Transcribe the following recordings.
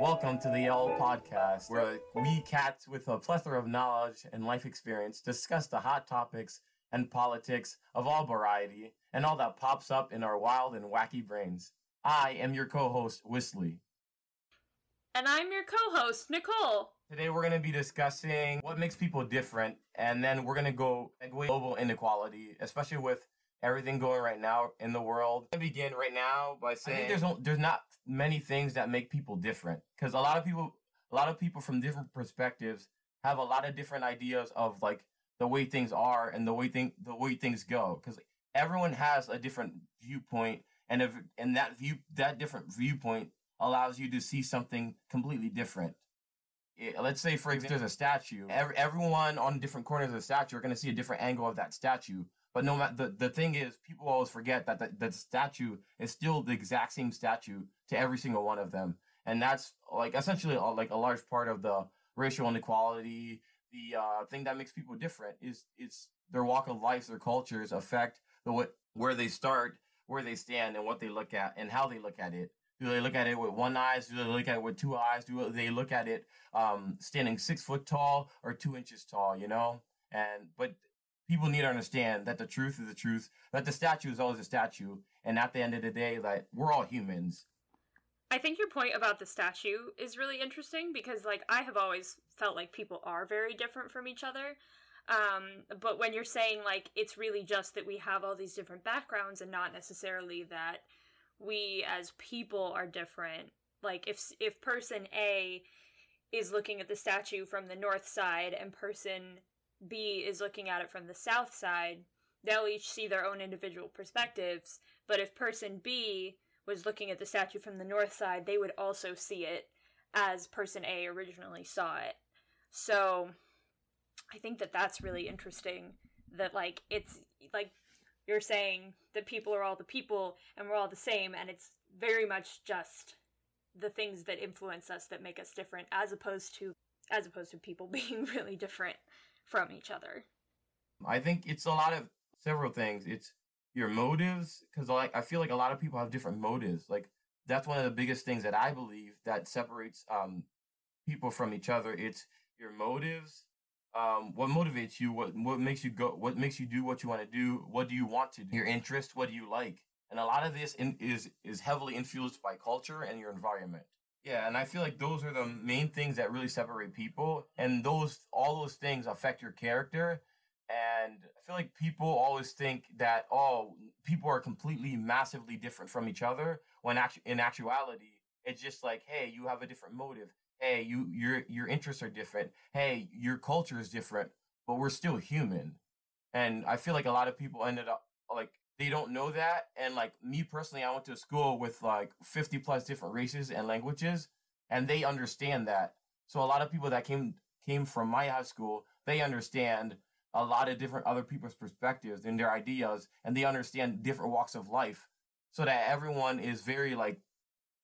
Welcome to the L Podcast, where we cats with a plethora of knowledge and life experience discuss the hot topics and politics of all variety and all that pops up in our wild and wacky brains. I am your co-host, Wisley. And I'm your co host, Nicole. Today we're going to be discussing what makes people different, and then we're going to go global inequality, especially with everything going right now in the world. I begin right now by saying there's no, there's not many things that make people different because a lot of people a lot of people from different perspectives have a lot of different ideas of like the way things are and the way thing the way things go because everyone has a different viewpoint and if and that view that different viewpoint allows you to see something completely different. It, let's say for example there's a statue. Every, everyone on different corners of the statue are going to see a different angle of that statue but no matter the, the thing is, people always forget that the, statue is still the exact same statue to every single one of them, and that's like essentially a, like a large part of the racial inequality. The uh, thing that makes people different is it's their walk of life, their cultures affect the what where they start, where they stand, and what they look at, and how they look at it. Do they look at it with one eye? Do they look at it with two eyes? Do they look at it um, standing six foot tall or two inches tall? You know, and but people need to understand that the truth is the truth, that the statue is always a statue, and at the end of the day, that we're all humans. I think your point about the statue is really interesting because, like, I have always felt like people are very different from each other. Um, but when you're saying, like, it's really just that we have all these different backgrounds and not necessarily that we as people are different, like, if, if person A is looking at the statue from the north side and person B is looking at it from the south side, they'll each see their own individual perspectives. But if person B was looking at the statue from the north side, they would also see it as person A originally saw it. So I think that that's really interesting that like it's like you're saying that people are all the people and we're all the same and it's very much just the things that influence us that make us different as opposed to as opposed to people being really different from each other? I think it's a lot of several things. It's your motives, because like I feel like a lot of people have different motives. Like that's one of the biggest things that I believe that separates um, people from each other. It's your motives. Um, what motivates you? What what makes you go? What makes you do what you want to do? What do you want to do? Your interest. What do you like? And a lot of this in, is is heavily influenced by culture and your environment. Yeah, and I feel like those are the main things that really separate people, and those all those things affect your character. And I feel like people always think that oh, people are completely massively different from each other. When actu- in actuality, it's just like hey, you have a different motive. Hey, you your your interests are different. Hey, your culture is different, but we're still human. And I feel like a lot of people ended up like they don't know that. And like me personally, I went to school with like 50 plus different races and languages, and they understand that. So a lot of people that came came from my high school, they understand a lot of different other people's perspectives and their ideas, and they understand different walks of life, so that everyone is very like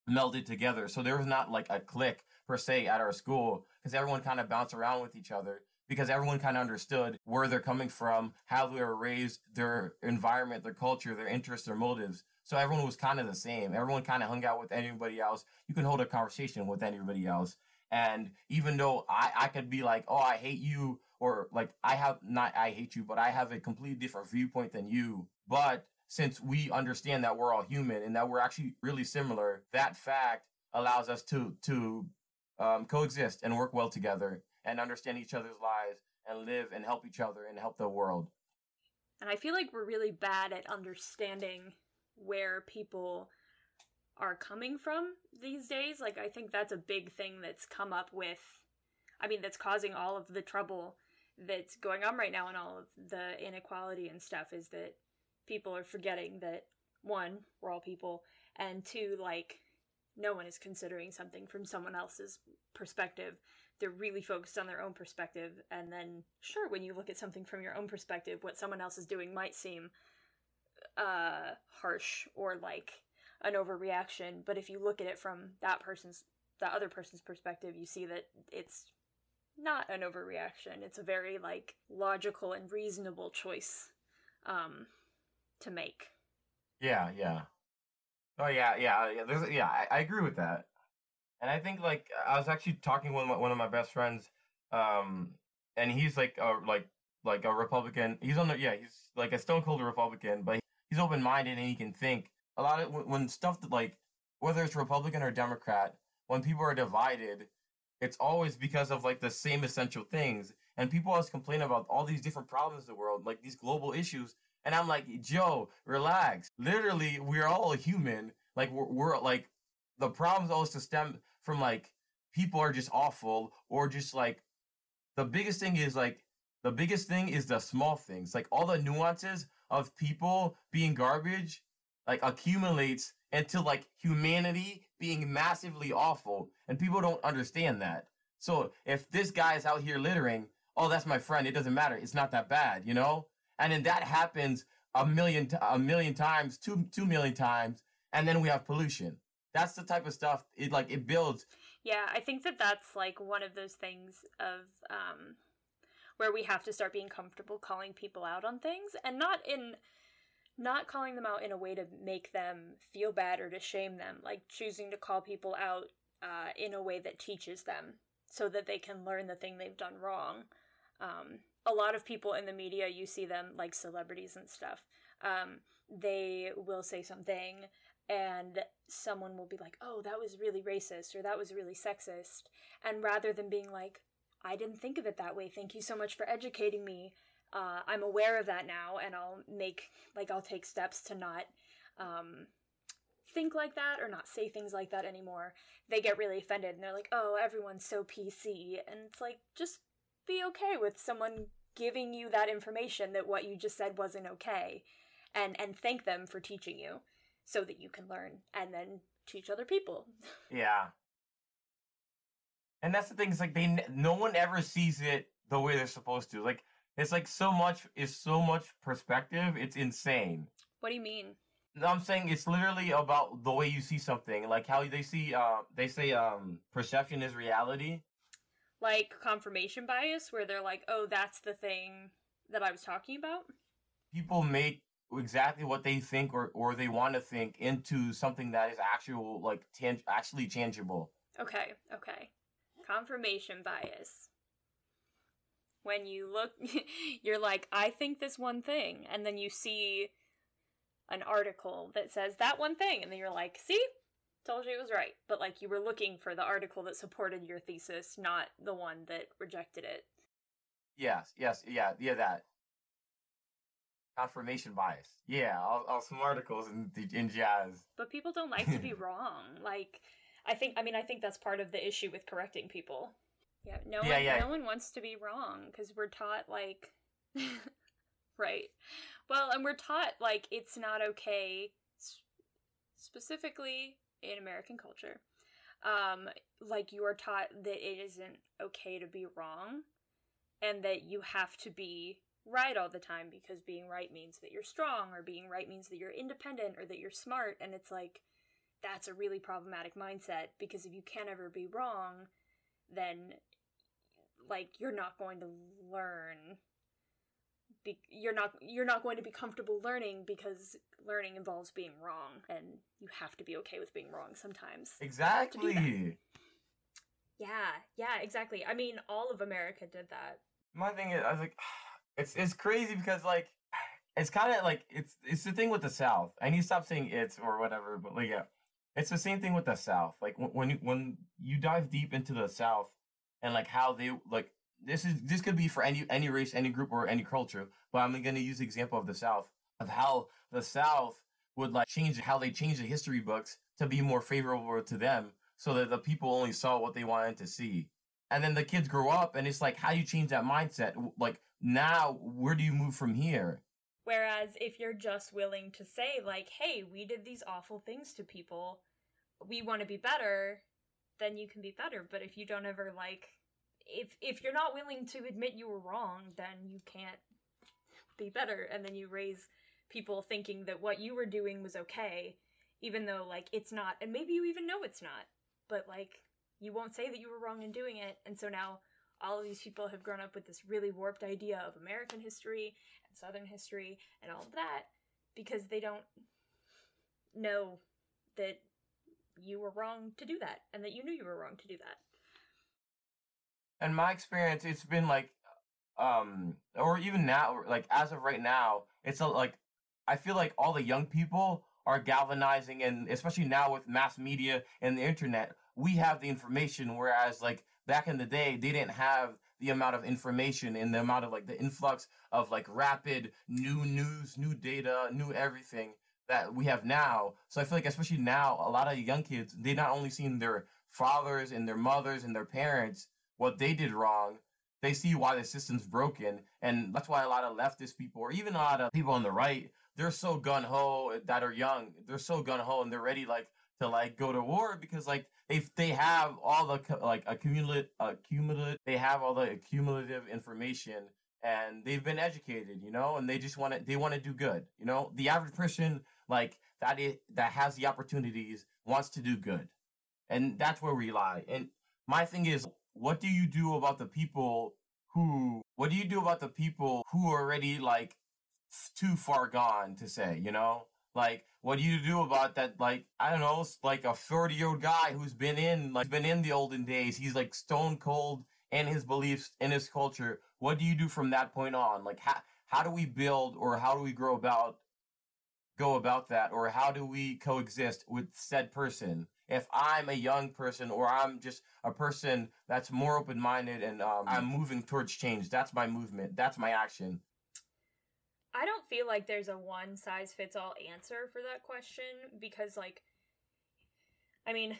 melded together. So there was not like a clique per se at our school because everyone kind of bounced around with each other because everyone kind of understood where they're coming from, how they were raised, their environment, their culture, their interests, their motives. So everyone was kind of the same. Everyone kind of hung out with anybody else. You can hold a conversation with anybody else. And even though I, I could be like, oh, I hate you, or like, I have not, I hate you, but I have a completely different viewpoint than you. But since we understand that we're all human and that we're actually really similar, that fact allows us to, to um, coexist and work well together and understand each other's lives and live and help each other and help the world. And I feel like we're really bad at understanding where people are coming from these days. Like, I think that's a big thing that's come up with, I mean, that's causing all of the trouble that's going on right now and all of the inequality and stuff is that people are forgetting that one, we're all people, and two, like, no one is considering something from someone else's perspective they're really focused on their own perspective. And then sure when you look at something from your own perspective what someone else is doing might seem uh harsh or like an overreaction. But if you look at it from that person's the other person's perspective you see that it's not an overreaction. It's a very like logical and reasonable choice um to make. Yeah yeah. Oh yeah yeah yeah there's yeah I, I agree with that And I think like I was actually talking with one of my best friends, um, and he's like a like like a Republican. He's on the yeah, he's like a stone cold Republican, but he's open minded and he can think. A lot of when, stuff that, like whether it's Republican or Democrat, when people are divided, it's always because of like the same essential things. And people always complain about all these different problems in the world, like these global issues. And I'm like, Joe, relax. Literally, we're all human. Like we're, we're like the problems always stem from like people are just awful or just like the biggest thing is like the biggest thing is the small things. Like all the nuances of people being garbage like accumulates into like humanity being massively awful and people don't understand that. So if this guy is out here littering oh that's my friend it doesn't matter it's not that bad you know? And then that happens a million a million times two two million times and then we have pollution that's the type of stuff it like it builds. Yeah i think that that's like one of those things of um where we have to start being comfortable calling people out on things and not in not calling them out in a way to make them feel bad or to shame them like choosing to call people out uh, in a way that teaches them so that they can learn the thing they've done wrong. Um, a lot of people in the media you see them like celebrities and stuff um, they will say something and someone will be like, oh, that was really racist or that was really sexist. And rather than being like, I didn't think of it that way, thank you so much for educating me. Uh, I'm aware of that now, and I'll make, like, I'll take steps to not um, think like that or not say things like that anymore. They get really offended and they're like, oh, everyone's so PC. And it's like, just be okay with someone giving you that information that what you just said wasn't okay and and thank them for teaching you so that you can learn and then teach other people. Yeah. And that's the thing. It's like they no one ever sees it the way they're supposed to. Like it's like so much is so much perspective. It's insane. What do you mean? No, I'm saying it's literally about the way you see something. Like how they see. Uh, they say um, perception is reality. Like confirmation bias, where they're like, "Oh, that's the thing that I was talking about." People make exactly what they think or, or they want to think into something that is actual like tang- actually tangible. Okay, okay. Confirmation bias. When you look you're like I think this one thing and then you see an article that says that one thing and then you're like, "See? Told you it was right." But like you were looking for the article that supported your thesis, not the one that rejected it. Yes, yes, yeah, yeah, that confirmation bias. Yeah, all, all some articles in the in jazz. But people don't like to be wrong. Like, I think. I mean, I think that's part of the issue with correcting people. Yeah, no yeah, one. Yeah. No one wants to be wrong because we're taught like, right. Well, and we're taught like it's not okay, specifically in American culture. Um, like you are taught that it isn't okay to be wrong, and that you have to be right all the time because being right means that you're strong or being right means that you're independent or that you're smart. And it's like that's a really problematic mindset because if you can't ever be wrong then like you're not going to learn be- you're not you're not going to be comfortable learning because learning involves being wrong and you have to be okay with being wrong sometimes exactly. yeah. Yeah exactly. I mean all of america did that. My thing is i was like it's it's crazy because like it's kind of like it's it's the thing with the South. I need to stop saying it's or whatever, but like yeah, it's the same thing with the South. Like when when you, when you dive deep into the South and like how they like this is this could be for any any race, any group, or any culture. But I'm going to use the example of the South of how the South would like change how they change the history books to be more favorable to them, so that the people only saw what they wanted to see. And then the kids grow up, and it's like how you change that mindset. Like now where do you move from here? Whereas if you're just willing to say, like, hey, we did these awful things to people, we want to be better, then you can be better. But if you don't ever like if if you're not willing to admit you were wrong, then you can't be better. And then you raise people thinking that what you were doing was okay, even though like it's not, and maybe you even know it's not. But like you won't say that you were wrong in doing it, and so now all of these people have grown up with this really warped idea of American history and Southern history and all of that because they don't know that you were wrong to do that and that you knew you were wrong to do that. And my experience, it's been like, um, or even now, like as of right now, it's a, like I feel like all the young people are galvanizing, and especially now with mass media and the internet, we have the information. Whereas like back in the day, they didn't have the amount of information and the amount of like the influx of like rapid new news, new data, new everything that we have now. So I feel like especially now, a lot of young kids, they not only seen their fathers and their mothers and their parents what they did wrong, they see why the system's broken. And that's why a lot of leftist people, or even a lot of people on the right, they're so gun ho that are young. They're so gun ho and they're ready like to like go to war because like if they have all the like accumulate accumulate they have all the accumulative information and they've been educated, you know, and they just want to they want to do good, you know. The average person like that is that has the opportunities wants to do good, and that's where we lie. And my thing is, what do you do about the people who? What do you do about the people who are already like too far gone to say, you know? Like, what do you do about that? Like, I don't know, like a 30 year old guy who's been in, like, been in the olden days. He's like stone cold in his beliefs, in his culture. What do you do from that point on? Like, how, how do we build or how do we grow about, go about that? Or how do we coexist with said person? If I'm a young person or I'm just a person that's more open minded and um, I'm moving towards change, that's my movement, that's my action. I don't feel like there's a one size fits all answer for that question because, like, I mean,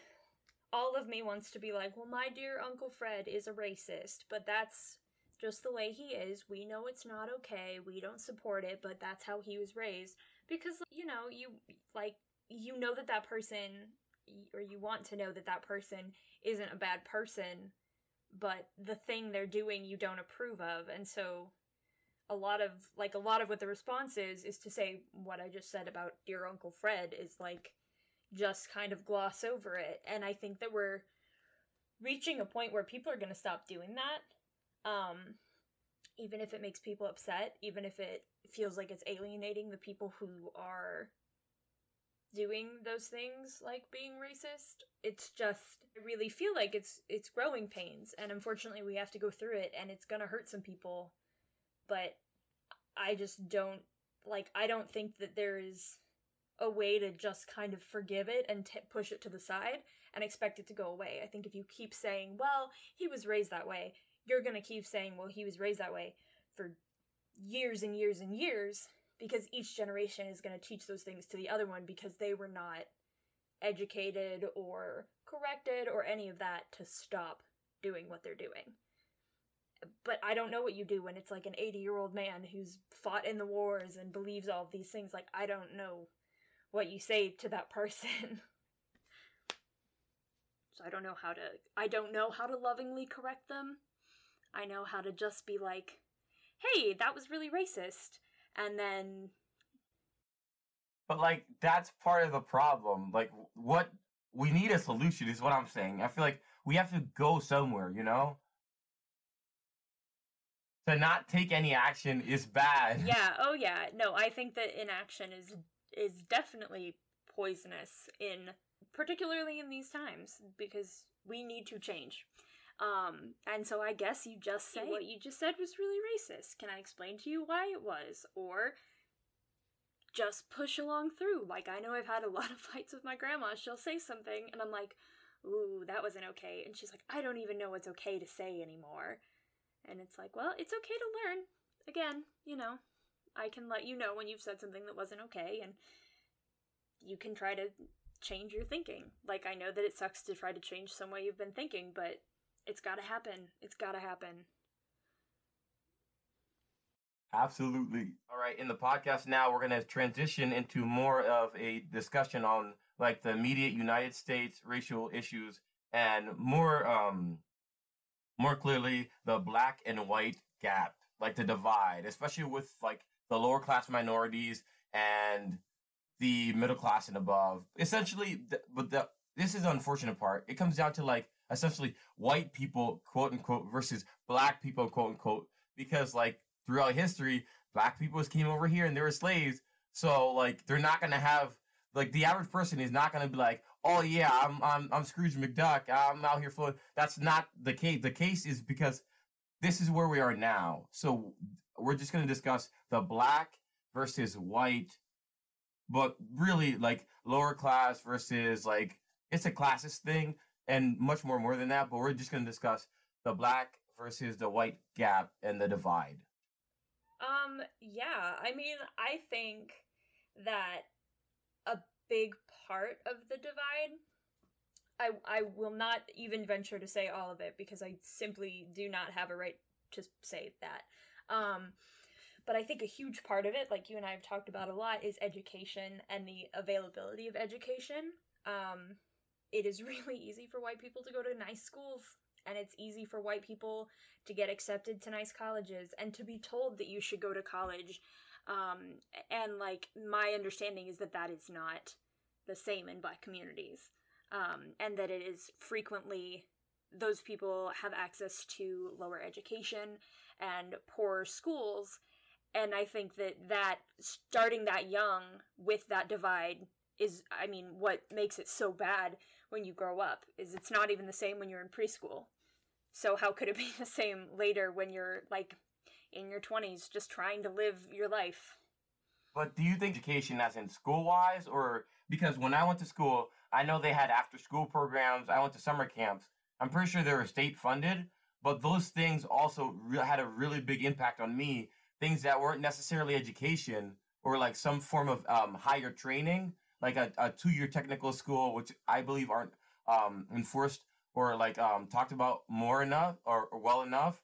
all of me wants to be like, well, my dear Uncle Fred is a racist, but that's just the way he is. We know it's not okay. We don't support it, but that's how he was raised. Because, you know, you, like, you know that that person, or you want to know that that person isn't a bad person, but the thing they're doing you don't approve of. And so a lot of like a lot of what the response is is to say what I just said about dear Uncle Fred is like just kind of gloss over it. And I think that we're reaching a point where people are gonna stop doing that. Um even if it makes people upset, even if it feels like it's alienating the people who are doing those things like being racist it's just i really feel like it's it's growing pains and unfortunately we have to go through it and it's gonna hurt some people but I just don't like I don't think that there is a way to just kind of forgive it and t- push it to the side and expect it to go away. I think if you keep saying, "Well, he was raised that way," you're going to keep saying, "Well, he was raised that way" for years and years and years because each generation is going to teach those things to the other one because they were not educated or corrected or any of that to stop doing what they're doing but I don't know what you do when it's like an 80 year old man who's fought in the wars and believes all of these things. Like, I don't know what you say to that person. so I don't know how to, I don't know how to lovingly correct them. I know how to just be like, hey, that was really racist. And then. But, like, that's part of the problem. Like, what we need a solution is what I'm saying. I feel like we have to go somewhere, you know? To not take any action is bad. Yeah, oh yeah. No, I think that inaction is is definitely poisonous in particularly in these times because we need to change. Um, and so I guess you just say what you just said was really racist. Can I explain to you why it was? Or just push along through. Like I know I've had a lot of fights with my grandma. She'll say something and I'm like, "Ooh, that wasn't okay." And she's like, "I don't even know what's okay to say anymore." And it's like, well, it's okay to learn. Again, you know, I can let you know when you've said something that wasn't okay, and you can try to change your thinking. Like, I know that it sucks to try to change some way you've been thinking, but it's gotta happen. It's gotta happen. Absolutely. All right, in the podcast now, we're going to transition into more of a discussion on like the immediate United States racial issues and more um more clearly the black and white gap, like the divide, especially with like the lower class minorities and the middle class and above. Essentially, the, but the this is the unfortunate part. It comes down to like essentially white people, quote unquote, versus black people, quote unquote, because like throughout history, black people came over here and they were slaves. So like they're not gonna have like the average person is not to be like, "Oh yeah, I'm I'm I'm Scrooge McDuck. I'm out here floating." That's not the case. The case is because this is where we are now. So we're just going to discuss the black versus white, but really like lower class versus like it's a classist thing and much more more than that. But we're just going to discuss the black versus the white gap and the divide. Um, yeah, I mean, I think that a big part of the divide I I will not even venture to say all of it because I simply do not have a right to say that. Um but I think a huge part of it, like you and I have talked about a lot, is education and the availability of education. Um, it is really easy for white people to go to nice schools, and it's easy for white people to get accepted to nice colleges and to be told that you should go to college. Um, and like my understanding is that that is not the same in black communities, um, and that it is frequently those people have access to lower education and poor schools. And i think that that starting that young with that divide is i mean what makes it so bad when you grow up is it's not even the same when you're in preschool. So how could it be the same later when you're like in your 20s just trying to live your life? But do you think education as in school wise or because when i went to school i know they had after school programs i went to summer camps i'm pretty sure they were state funded but those things also re- had a really big impact on me things that weren't necessarily education or like some form of um, higher training, like a, a two year technical school, which I believe aren't um, enforced or like um, talked about more enough or, or well enough.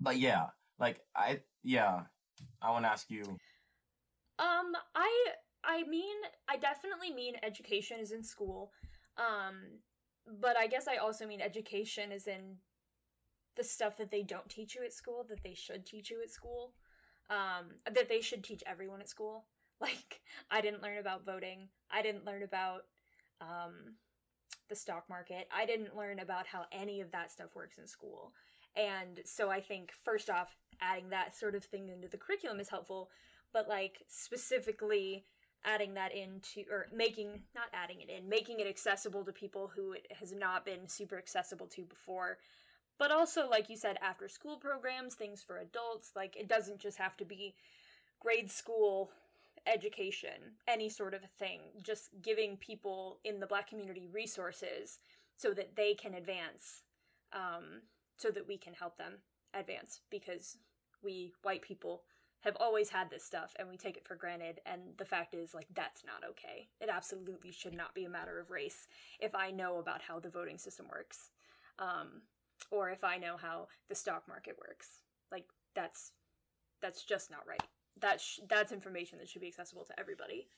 But yeah, like I yeah, I want to ask you. Um, I I mean I definitely mean education is in school. Um, but I guess I also mean education is in the stuff that they don't teach you at school that they should teach you at school um, that they should teach everyone at school. Like, I didn't learn about voting. I didn't learn about um, the stock market. I didn't learn about how any of that stuff works in school. And so I think, first off, adding that sort of thing into the curriculum is helpful, but like specifically adding that into, or making, not adding it in, making it accessible to people who it has not been super accessible to before. But also like you said after school programs things for adults like it doesn't just have to be grade school education any sort of thing. Just giving people in the black community resources so that they can advance um, so that we can help them advance because we white people have always had this stuff and we take it for granted and the fact is like that's not okay it absolutely should not be a matter of race if i know about how the voting system works um, or if I know how the stock market works. Like that's that's just not right. That sh- that's information that should be accessible to everybody.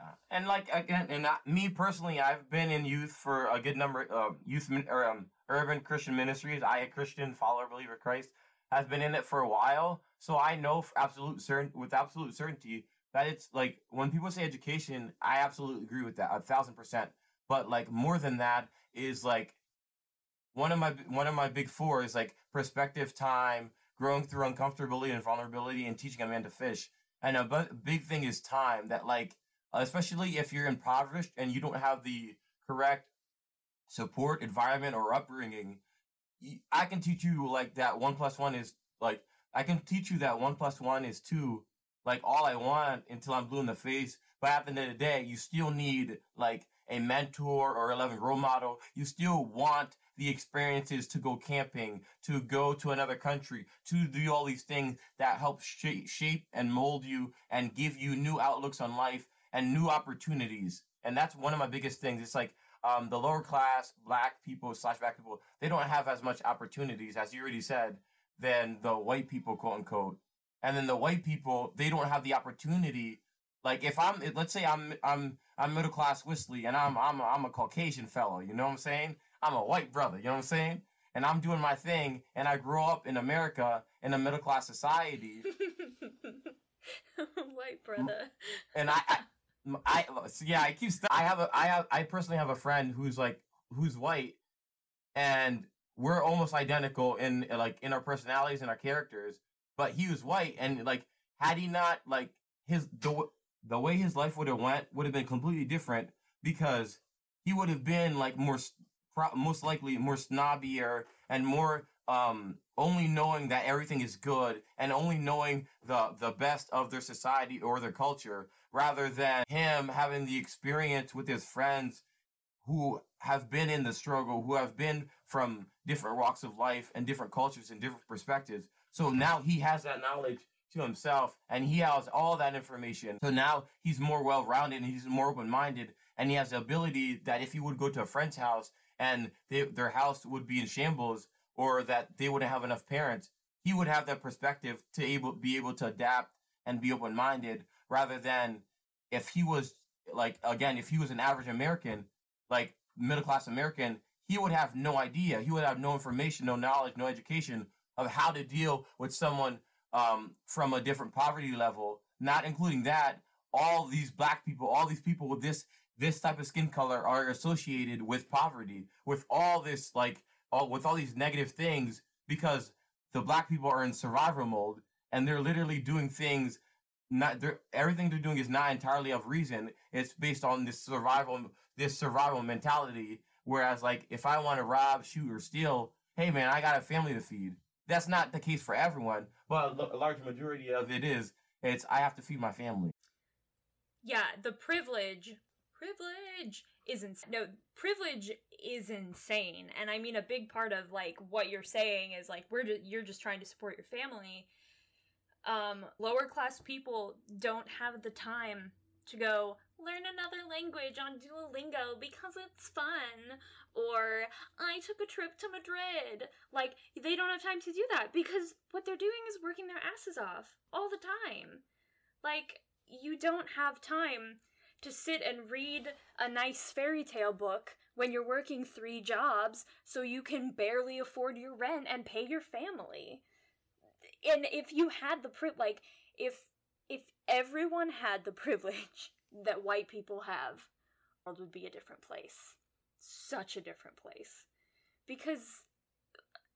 Uh, and like again, and I, me personally, I've been in youth for a good number. Uh, youth or um, urban Christian ministries. I, a Christian follower, believer Christ, has been in it for a while. So I know absolute certain with absolute certainty that it's like when people say education, I absolutely agree with that a thousand percent. But like more than that is like one of my one of my big four is like perspective time, growing through uncomfortability and vulnerability, and teaching a man to fish. And a b- big thing is time. That like, especially if you're impoverished and you don't have the correct support environment or upbringing, I can teach you like that one plus one is like I can teach you that one plus one is two, like all I want until I'm blue in the face. But at the end of the day, you still need like a mentor or a loving role model. You still want the experiences to go camping, to go to another country, to do all these things that help shape, shape and mold you and give you new outlooks on life and new opportunities. And that's one of my biggest things. It's like um, the lower class black people slash black people, they don't have as much opportunities, as you already said, than the white people, quote unquote. And then the white people, they don't have the opportunity. Like if I'm, let's say I'm, I'm, I'm middle class Wesley and I'm, I'm, a, I'm a Caucasian fellow. You know what I'm saying? I'm a white brother, you know what I'm saying? And I'm doing my thing, and I grew up in America in a middle class society. white brother. And I, I, I uh, so yeah, I keep. St- I have a, I have, I personally have a friend who's like, who's white, and we're almost identical in like in our personalities and our characters. But he was white, and like, had he not like his the the way his life would have went would have been completely different because he would have been like more most likely more snobbier and more um only knowing that everything is good and only knowing the the best of their society or their culture rather than him having the experience with his friends who have been in the struggle who have been from different walks of life and different cultures and different perspectives so now he has that knowledge to himself and he has all that information. So now he's more well rounded and he's more open minded and he has the ability that if he would go to a friend's house and they, their house would be in shambles or that they wouldn't have enough parents, he would have that perspective to able be able to adapt and be open minded rather than if he was like again if he was an average American like middle class American he would have no idea. He would have no information no knowledge no education of how to deal with someone um, from a different poverty level, not including that, all these black people, all these people with this this type of skin color are associated with poverty, with all this like all with all these negative things because the black people are in survival mode and they're literally doing things not they're, everything they're doing is not entirely of reason. It's based on this survival this survival mentality. Whereas like if I want to rob, shoot, or steal, hey man, I got a family to feed. That's not the case for everyone, but a large majority of it is. It's I have to feed my family. Yeah, the privilege, privilege is insane. No, privilege is insane, and I mean a big part of like what you're saying is like we're just, you're just trying to support your family. Um, lower class people don't have the time to go learn another language on Duolingo because it's fun, or I took a trip to Madrid. Like, they don't have time to do that because what they're doing is working their asses off all the time. Like, you don't have time to sit and read a nice fairy tale book when you're working three jobs so you can barely afford your rent and pay your family. And if you had the pri- like if if everyone had the privilege that white people have, world would be a different place. Such a different place. Because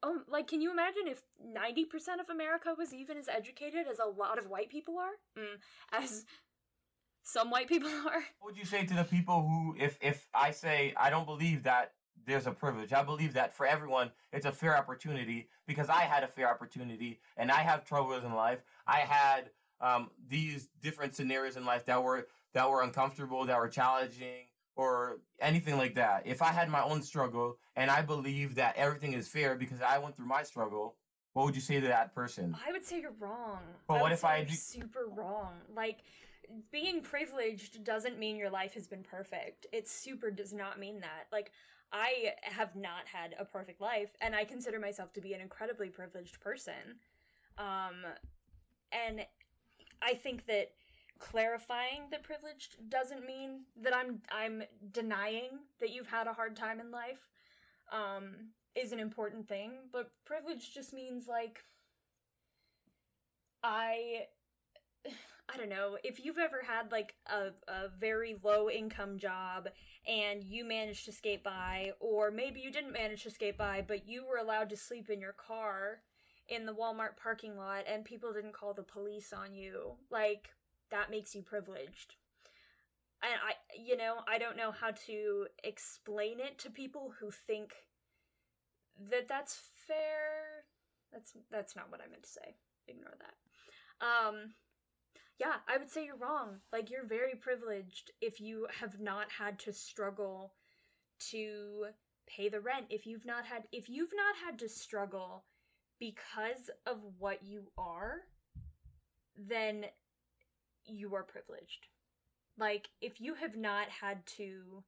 um like can you imagine if 90% of America was even as educated as a lot of white people are? Mm, as some white people are. What would you say to the people who if if I say I don't believe that there's a privilege. I believe that for everyone, it's a fair opportunity because I had a fair opportunity and I have troubles in life. I had um, these different scenarios in life that were that were uncomfortable, that were challenging, or anything like that. If I had my own struggle and I believe that everything is fair because I went through my struggle, what would you say to that person? I would say you're wrong. But I what if I do- super wrong? Like being privileged doesn't mean your life has been perfect. It super does not mean that. Like I have not had a perfect life and I consider myself to be an incredibly privileged person. Um and I think that clarifying that privileged doesn't mean that I'm I'm denying that you've had a hard time in life um is an important thing, but privilege just means like I I don't know, if you've ever had like a, a very low income job and you managed to skate by, or maybe you didn't manage to skate by, but you were allowed to sleep in your car in the Walmart parking lot and people didn't call the police on you, like that makes you privileged. And I, you know, I don't know how to explain it to people who think that that's fair. That's that's not what I meant to say. Ignore that. Um, yeah, I would say you're wrong. Like you're very privileged if you have not had to struggle to pay the rent. If you've not had if you've not had to struggle because of what you are, then you are privileged. Like, if you have not had to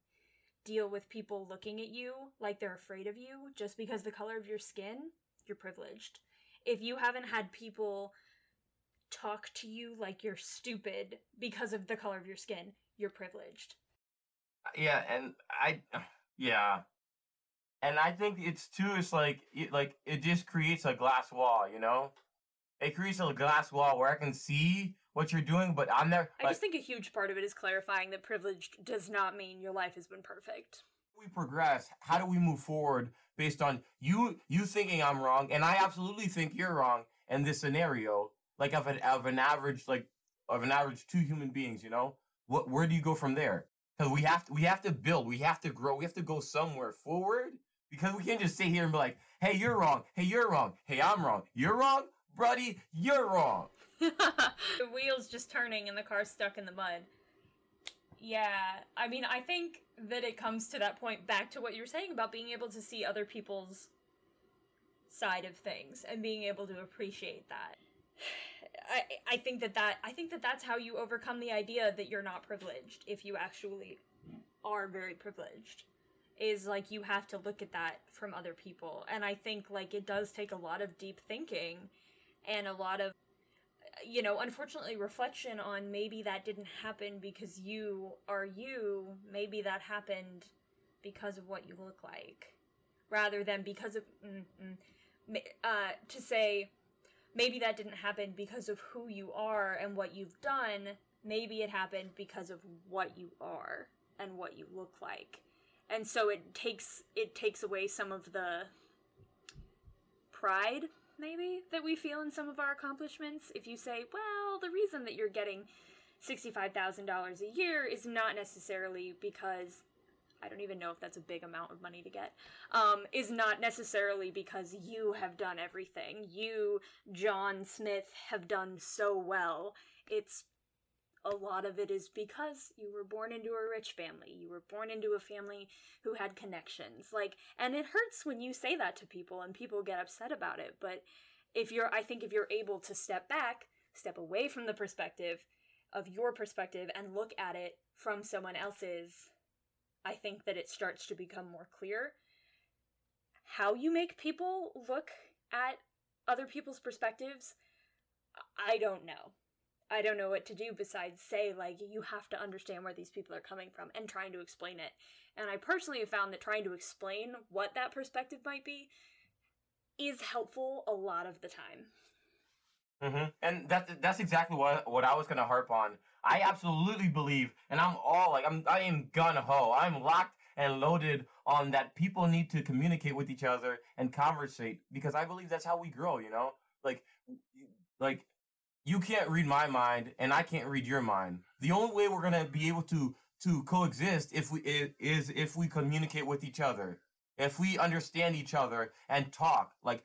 deal with people looking at you like they're afraid of you just because the color of your skin, you're privileged. If you haven't had people talk to you like you're stupid because of the color of your skin, you're privileged. Yeah, and I, yeah, and I think it's too. It's like it, like it just creates a glass wall, you know. It creates a glass wall where I can see what you're doing, but I'm there. I just think a huge part of it is clarifying that privileged does not mean your life has been perfect. We progress. How do we move forward based on you you thinking I'm wrong, and I absolutely think you're wrong in this scenario, like of an of an average like of an average two human beings. You know, what where do you go from there? Because we have to we have to build, we have to grow, we have to go somewhere forward. Because we can't just sit here and be like, "Hey, you're wrong. Hey, you're wrong. Hey, I'm wrong. You're wrong, buddy. You're wrong." the wheels just turning and the car's stuck in the mud. Yeah, I mean, I think that it comes to that point back to what you're saying about being able to see other people's side of things and being able to appreciate that. I I think that that I think that that's how you overcome the idea that you're not privileged if you actually are very privileged is like you have to look at that from other people. And I think like it does take a lot of deep thinking and a lot of you know, unfortunately, reflection on maybe that didn't happen because you are you, maybe that happened because of what you look like, rather than because of, mm, mm, uh, to say, maybe that didn't happen because of who you are and what you've done, maybe it happened because of what you are and what you look like. And so it takes it takes away some of the pride maybe that we feel in some of our accomplishments if you say well the reason that you're getting $65,000 a year is not necessarily because I don't even know if that's a big amount of money to get, um, is not necessarily because you have done everything. You, John Smith, have done so well. It's a lot of it is because you were born into a rich family. You were born into a family who had connections. Like, and it hurts when you say that to people and people get upset about it. But if you're, I think if you're able to step back, step away from the perspective of your perspective and look at it from someone else's, I think that it starts to become more clear how you make people look at other people's perspectives. I don't know. I don't know what to do besides say, like, you have to understand where these people are coming from and trying to explain it. And I personally have found that trying to explain what that perspective might be is helpful a lot of the time. Mm-hmm. And that's that's exactly what what I was gonna harp on. I absolutely believe, and I'm all like I'm I am gun ho. I'm locked and loaded on that. People need to communicate with each other and conversate because I believe that's how we grow. You know, like like you can't read my mind and I can't read your mind. The only way we're gonna be able to to coexist if we is if we communicate with each other, if we understand each other and talk. Like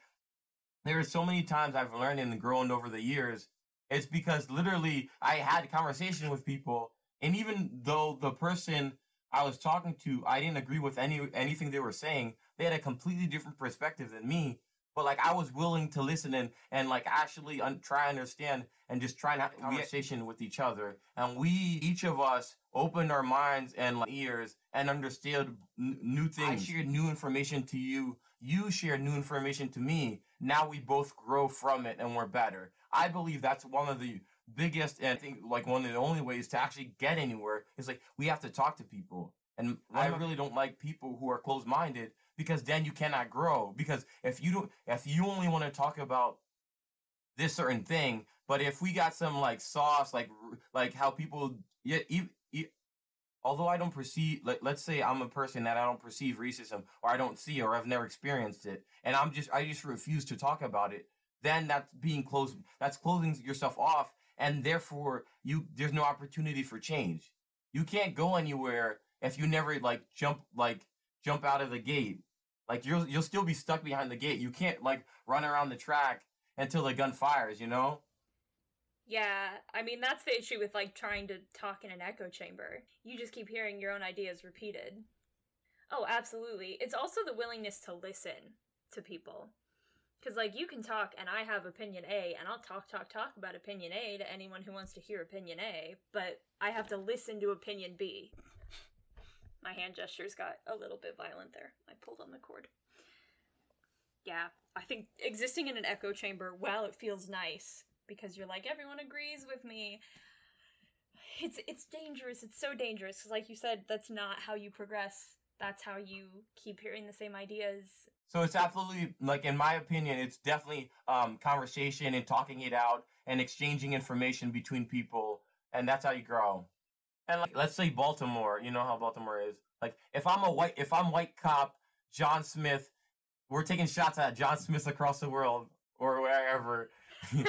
there are so many times I've learned and grown over the years. It's because literally I had a conversation with people, and even though the person I was talking to, I didn't agree with any anything they were saying. They had a completely different perspective than me but like I was willing to listen and and like actually un- try and understand and just try and have a conversation with each other. And we each of us opened our minds and like, ears and understood n- new things. I shared new information to you. You shared new information to me. Now we both grow from it and we're better. I believe that's one of the biggest and I think like one of the only ways to actually get anywhere is like we have to talk to people. And I really don't like people who are closed minded because then you cannot grow. Because if you don't, if you only want to talk about this certain thing, but if we got some like sauce, like like how people, yeah, even, although I don't perceive, like, let's say I'm a person that I don't perceive racism or I don't see or I've never experienced it, and I'm just I just refuse to talk about it. Then that's being closed. That's closing yourself off, and therefore you there's no opportunity for change. You can't go anywhere if you never like jump like jump out of the gate like you'll you'll still be stuck behind the gate. You can't like run around the track until the gun fires, you know? Yeah, I mean that's the issue with like trying to talk in an echo chamber. You just keep hearing your own ideas repeated. Oh, absolutely. It's also the willingness to listen to people. Cuz like you can talk and I have opinion A and I'll talk talk talk about opinion A to anyone who wants to hear opinion A, but I have to listen to opinion B. My hand gestures got a little bit violent there. I pulled on the cord. Yeah, I think existing in an echo chamber, while it feels nice because you're like everyone agrees with me, it's it's dangerous. It's so dangerous because, like you said, that's not how you progress. That's how you keep hearing the same ideas. So it's absolutely like, in my opinion, it's definitely um, conversation and talking it out and exchanging information between people, and that's how you grow. And like, let's say Baltimore, you know how Baltimore is. Like, if I'm a white, if I'm white cop, John Smith, we're taking shots at John Smith across the world or wherever.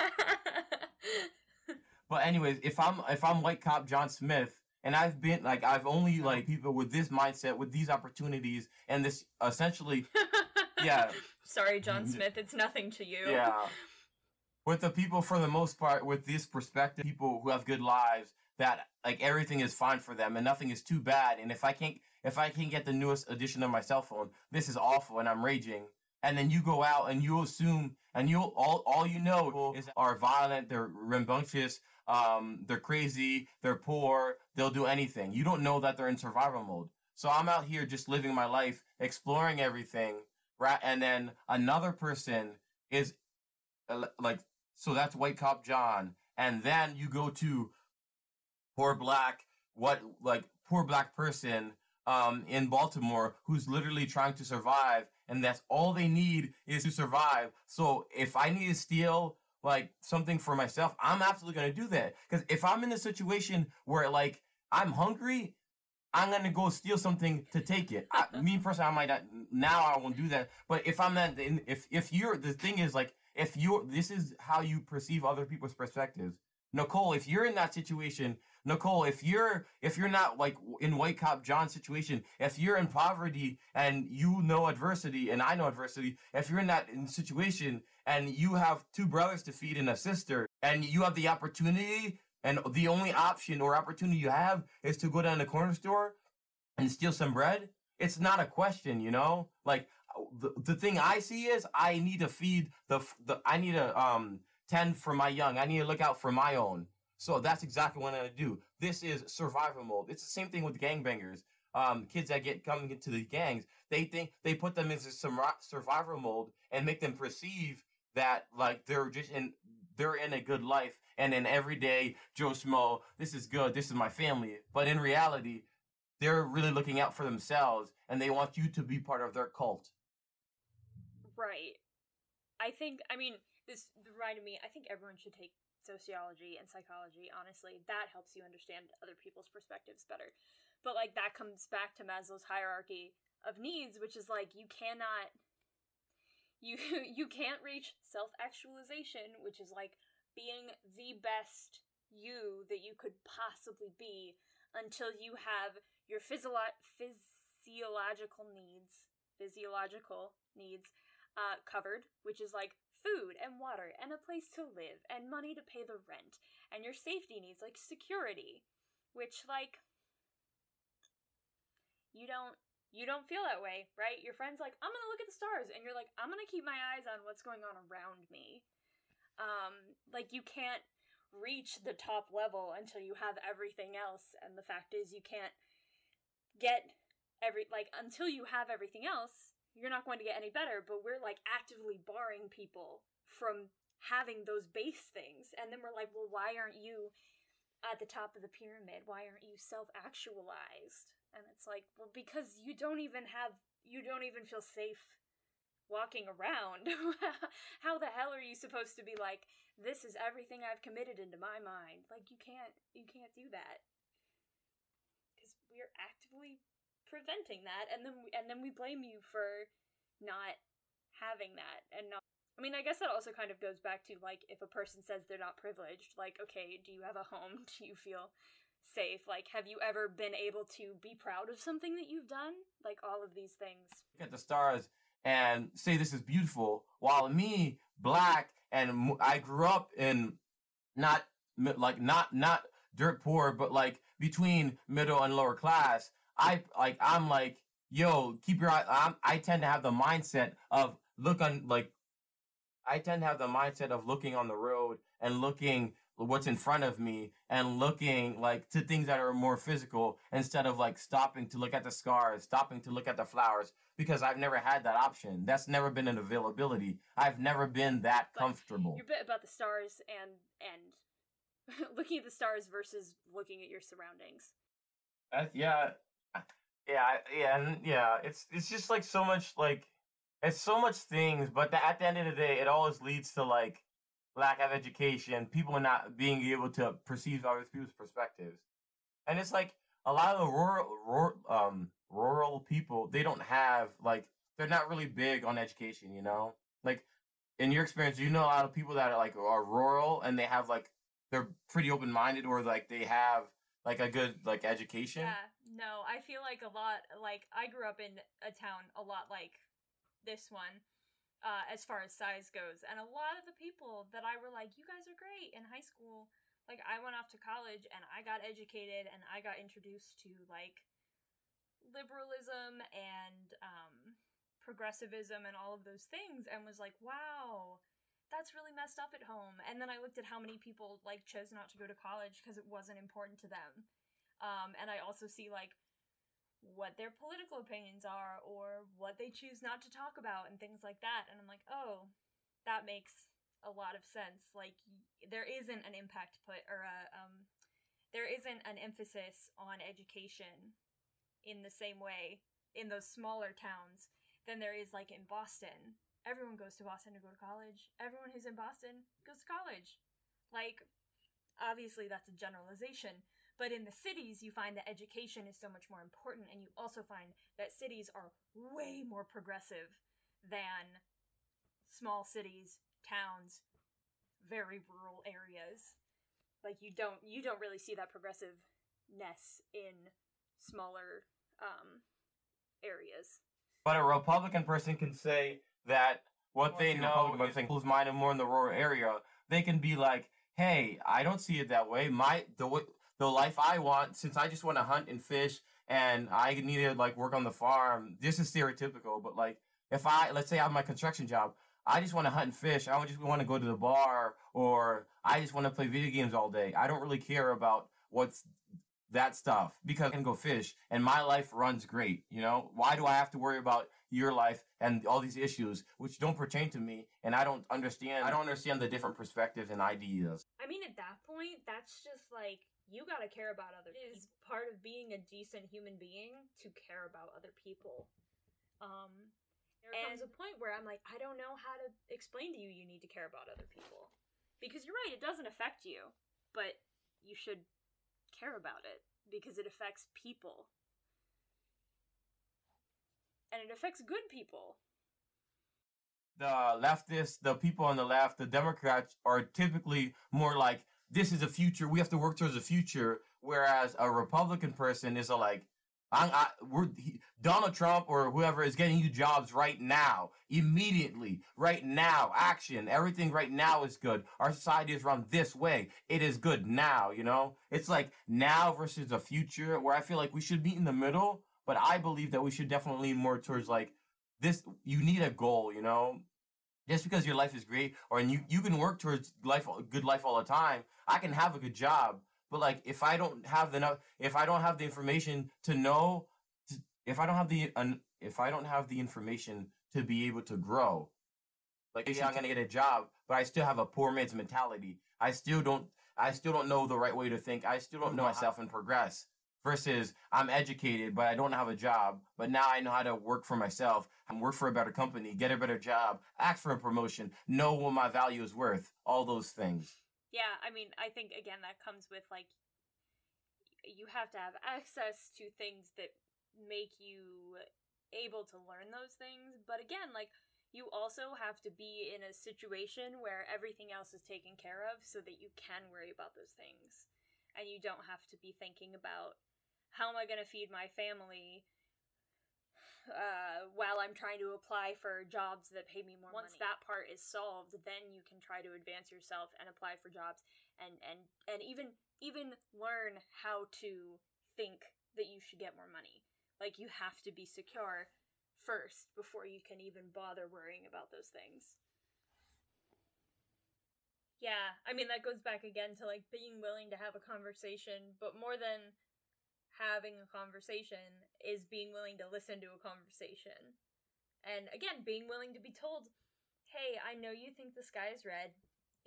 But anyways, if I'm if I'm white cop John Smith and I've been like I've only like people with this mindset with these opportunities and this essentially yeah. Sorry, John mm-hmm. Smith, it's nothing to you. Yeah. With the people for the most part with this perspective, people who have good lives that like everything is fine for them and nothing is too bad and if I can't if I can't get the newest edition of my cell phone, this is awful and I'm raging. And then you go out and you assume and you all all you know is are violent, they're rambunctious, um, they're crazy, they're poor, they'll do anything. You don't know that they're in survival mode. So I'm out here just living my life, exploring everything, right? And then another person is uh, like, so that's White Cop John. And then you go to poor black, what, like, poor black person um, in Baltimore who's literally trying to survive. And that's all they need is to survive. So if I need to steal like something for myself, I'm absolutely going to do that. Because if I'm in a situation where like I'm hungry, I'm gonna go steal something to take it. I, me personally, I might not now. I won't do that. But if I'm not, if if you're the thing is like if you're this is how you perceive other people's perspectives. Nicole, if you're in that situation, Nicole, if you're if you're not like in White Cop John's situation, if you're in poverty and you know adversity and I know adversity, if you're in that situation and you have two brothers to feed and a sister, and you have the opportunity and the only option or opportunity you have is to go down the corner store and steal some bread, it's not a question, you know? Like the, the thing I see is I need to feed the the I need to um tend for my young. I need to look out for my own. So that's exactly what I'm gonna do. This is survival mode. It's the same thing with gangbangers. Um, kids that get coming into the gangs, they think they put them into some survival mode and make them perceive that like they're just in they're in a good life and in everyday Joe Schmo, this is good, this is my family. But in reality, they're really looking out for themselves and they want you to be part of their cult. Right. I think I mean this reminded me, I think everyone should take sociology and psychology, honestly. That helps you understand other people's perspectives better. But like that comes back to Maslow's hierarchy of needs, which is like you cannot you you can't reach self-actualization, which is like being the best you that you could possibly be until you have your physio- physiological needs, physiological needs uh, covered, which is like food and water and a place to live and money to pay the rent and your safety needs like security which like you don't you don't feel that way right? Your friend's like i'm gonna look at the stars and you're like i'm gonna keep my eyes on what's going on around me. Um like you can't reach the top level until you have everything else and the fact is you can't get every like until you have everything else you're not going to get any better, but we're like actively barring people from having those base things. And then we're like, well, why aren't you at the top of the pyramid? Why aren't you self actualized? And it's like, well, because you don't even have, you don't even feel safe walking around. How the hell are you supposed to be like, this is everything I've committed into my mind? Like, you can't, you can't do that. Because we're actively preventing that and then and then we blame you for not having that and not I mean, I guess that also kind of goes back to like if a person says they're not privileged, like okay, do you have a home? Do you feel safe? Like have you ever been able to be proud of something that you've done? Like all of these things. Look at the stars and say this is beautiful while me black and I grew up in not like not not dirt poor but like between middle and lower class I like I'm like, yo, keep your eye. I'm, I tend to have the mindset of look on like, I tend to have the mindset of looking on the road and looking what's in front of me and looking like to things that are more physical instead of like stopping to look at the scars, stopping to look at the flowers because I've never had that option. That's never been an availability. I've never been that comfortable. Your bit about the stars and and looking at the stars versus looking at your surroundings. Uh, yeah, yeah, yeah, and yeah. It's it's just like so much like it's so much things, but the, at the end of the day, it always leads to like lack of education, people not being able to perceive other people's perspectives, and it's like a lot of the rural, rural um rural people they don't have like they're not really big on education, you know. Like in your experience, you know a lot of people that are like are rural and they have like they're pretty open minded or like they have like a good like education. Yeah, no, I feel like a lot like I grew up in a town a lot like this one. Uh, as far as size goes, and a lot of the people that I were like, "You guys are great" in high school, like I went off to college and I got educated and I got introduced to like liberalism and um, progressivism and all of those things, and was like, "Wow, that's really messed up at home. And then I looked at how many people like chose not to go to college because it wasn't important to them. Um, and I also see like what their political opinions are or what they choose not to talk about and things like that. And I'm like, oh, that makes a lot of sense. Like there isn't an impact put or a um, there isn't an emphasis on education in the same way in those smaller towns than there is like in Boston everyone goes to Boston to go to college. Everyone who's in Boston goes to college. Like, obviously, that's a generalization. But in the cities, you find that education is so much more important, and you also find that cities are way more progressive than small cities, towns, very rural areas. Like you don't you don't really see that progressiveness in smaller um, areas. But a Republican person can say, that what they know is who's minded more in the rural area, they can be like, "Hey, I don't see it that way. My the the life I want, since I just want to hunt and fish, and I need to like work on the farm. This is stereotypical, but like if I let's say I have my construction job, I just want to hunt and fish. I just want to go to the bar, or I just want to play video games all day. I don't really care about what's that stuff because I can go fish and my life runs great. You know, why do I have to worry about your life and all these issues which don't pertain to me and I don't understand I don't understand the different perspectives and ideas. I mean at that point that's just like you got to care about other people. It is part of being a decent human being to care about other people. Um there and comes a point where I'm like I don't know how to explain to you you need to care about other people. Because you're right it doesn't affect you, but you should care about it because it affects people and it affects good people. The leftists, the people on the left, the Democrats are typically more like, this is a future. We have to work towards a future. Whereas a Republican person is a like, I, I, we're, he, Donald Trump or whoever is getting you jobs right now, immediately, right now, action. Everything right now is good. Our society is run this way. It is good now, you know? It's like now versus the future where I feel like we should be in the middle but I believe that we should definitely lean more towards like this. You need a goal, you know. Just because your life is great, or and you you can work towards life, good life all the time. I can have a good job, but like if I don't have the if I don't have the information to know, if I don't have the if I don't have the information to be able to grow, like yeah, I'm gonna get a job, but I still have a poor man's mentality. I still don't I still don't know the right way to think. I still don't know myself and progress versus I'm educated, but I don't have a job. But now I know how to work for myself and work for a better company, get a better job, ask for a promotion, know what my value is worth, all those things. Yeah, I mean, I think again that comes with like you have to have access to things that make you able to learn those things. But again, like you also have to be in a situation where everything else is taken care of so that you can worry about those things. And you don't have to be thinking about how am I going to feed my family uh, while I'm trying to apply for jobs that pay me more Once money. that part is solved, then you can try to advance yourself and apply for jobs and and and even even learn how to think that you should get more money. Like you have to be secure first before you can even bother worrying about those things. Yeah, I mean that goes back again to like being willing to have a conversation, but more than having a conversation is being willing to listen to a conversation. And again, being willing to be told, hey, I know you think the sky is red,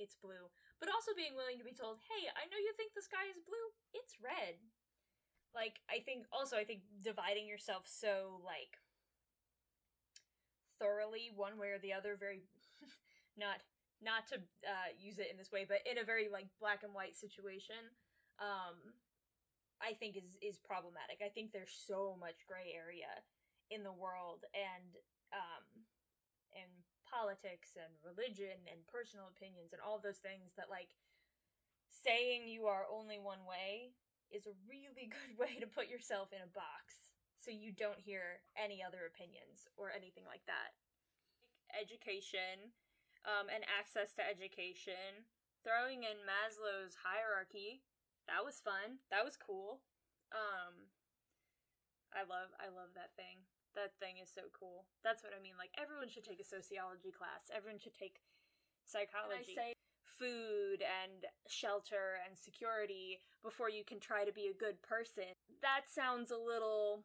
it's blue. But also being willing to be told, hey, I know you think the sky is blue, it's red. Like, I think, also, I think dividing yourself so, like, thoroughly one way or the other, very, not, not to uh, use it in this way, but in a very, like, black and white situation, um, I think is is problematic. I think there's so much gray area in the world and um and politics and religion and personal opinions and all those things that like saying you are only one way is a really good way to put yourself in a box so you don't hear any other opinions or anything like that. Education um, and access to education, throwing in Maslow's hierarchy, that was fun. That was cool. Um, I love I love that thing. That thing is so cool. That's what I mean. Like everyone should take a sociology class. Everyone should take psychology. Say food and shelter and security before you can try to be a good person. That sounds a little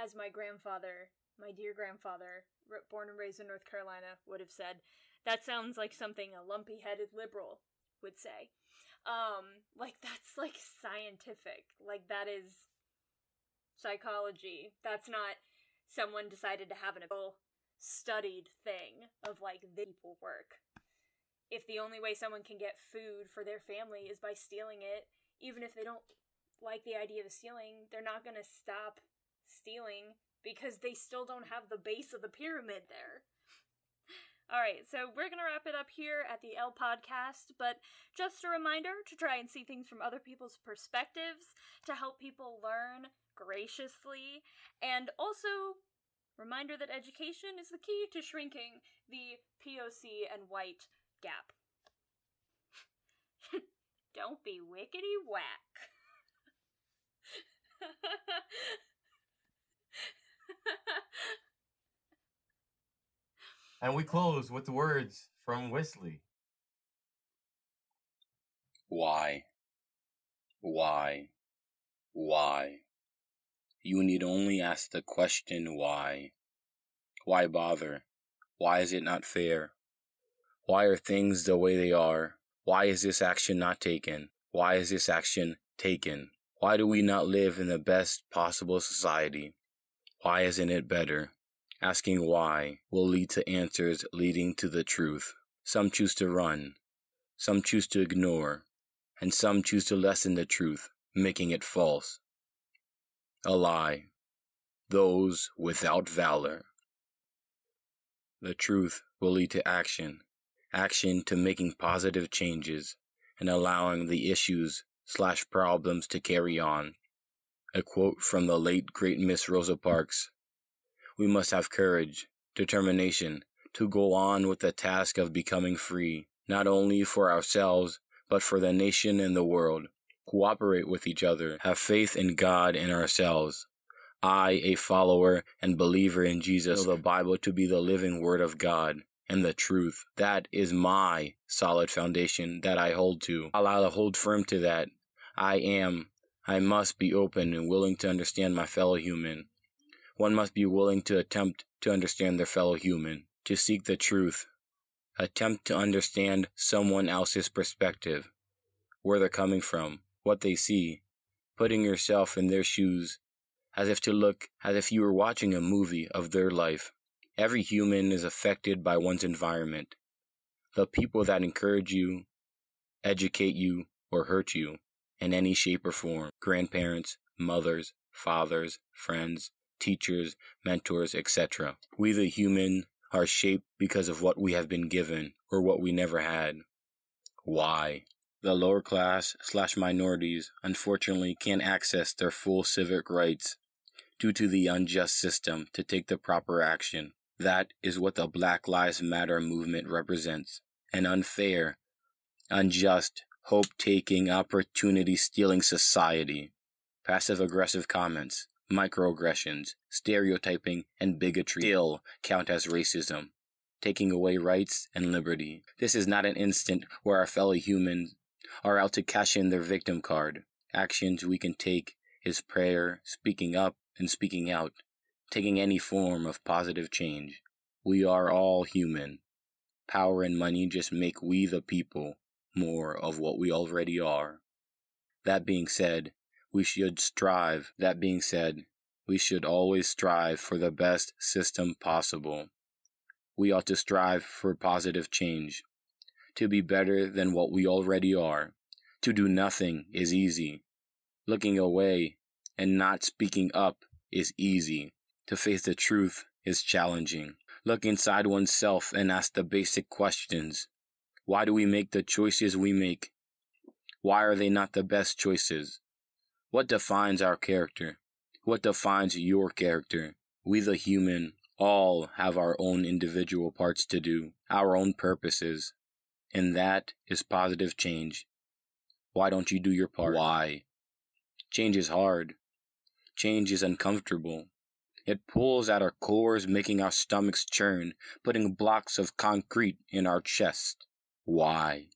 as my grandfather, my dear grandfather, born and raised in North Carolina, would have said. That sounds like something a lumpy headed liberal would say. Um, like that's like scientific. Like that is psychology. That's not someone decided to have an studied thing of like the people work. If the only way someone can get food for their family is by stealing it, even if they don't like the idea of stealing, they're not gonna stop stealing because they still don't have the base of the pyramid there. All right, so we're going to wrap it up here at the L podcast, but just a reminder to try and see things from other people's perspectives to help people learn graciously, and also reminder that education is the key to shrinking the POC and white gap. Don't be wickety whack. and we close with the words from Wesley. Why? Why? Why? You need only ask the question why. Why bother? Why is it not fair? Why are things the way they are? Why is this action not taken? Why is this action taken? Why do we not live in the best possible society? Why isn't it better? Asking why will lead to answers leading to the truth. Some choose to run, some choose to ignore, and some choose to lessen the truth, making it false. A lie. Those without valor. The truth will lead to action, action to making positive changes and allowing the issues slash problems to carry on a quote from the late great Miss Rosa Parks. We must have courage, determination, to go on with the task of becoming free, not only for ourselves, but for the nation and the world. Cooperate with each other, have faith in God and ourselves. I, a follower and believer in Jesus, know the Bible to be the living Word of God and the truth. That is my solid foundation that I hold to. I'll hold firm to that. I am I must be open and willing to understand my fellow human. One must be willing to attempt to understand their fellow human, to seek the truth, attempt to understand someone else's perspective, where they're coming from, what they see, putting yourself in their shoes, as if to look as if you were watching a movie of their life. Every human is affected by one's environment. The people that encourage you, educate you, or hurt you in any shape or form grandparents, mothers, fathers, friends, teachers, mentors, etc. We, the human, are shaped because of what we have been given or what we never had. Why? The lower class slash minorities unfortunately can't access their full civic rights due to the unjust system to take the proper action. That is what the Black Lives Matter movement represents. An unfair, unjust, hope taking, opportunity stealing society. Passive aggressive comments, microaggressions, stereotyping, and bigotry still count as racism, taking away rights and liberty. This is not an instant where our fellow humans are out to cash in their victim card. Actions we can take is prayer, speaking up, and speaking out, taking any form of positive change. We are all human. Power and money just make we the people more of what we already are. That being said, we should strive. That being said, we should always strive for the best system possible. We ought to strive for positive change, to be better than what we already are. To do nothing is easy. Looking away and not speaking up is easy. To face the truth is challenging. Look inside oneself and ask the basic questions why do we make the choices we make? Why are they not the best choices? What defines our character? What defines your character? We, the human, all have our own individual parts to do, our own purposes, and that is positive change. Why don't you do your part? Why? Change is hard. Change is uncomfortable. It pulls at our cores, making our stomachs churn, putting blocks of concrete in our chest. Why?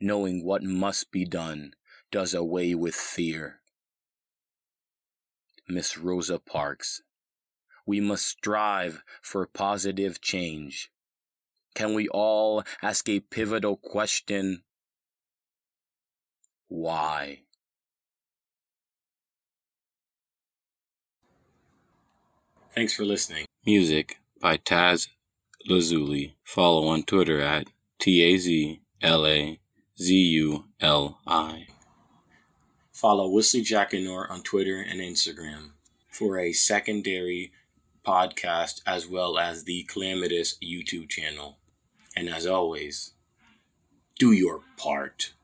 Knowing what must be done does away with fear. Miss Rosa Parks, we must strive for positive change. Can we all ask a pivotal question? Why? Thanks for listening. Music by Taz Lazuli. Follow on Twitter at T A Z L A Z U L I. Follow Wesley Jackanor on Twitter and Instagram for a secondary podcast as well as the Calamitous YouTube channel. And as always, do your part.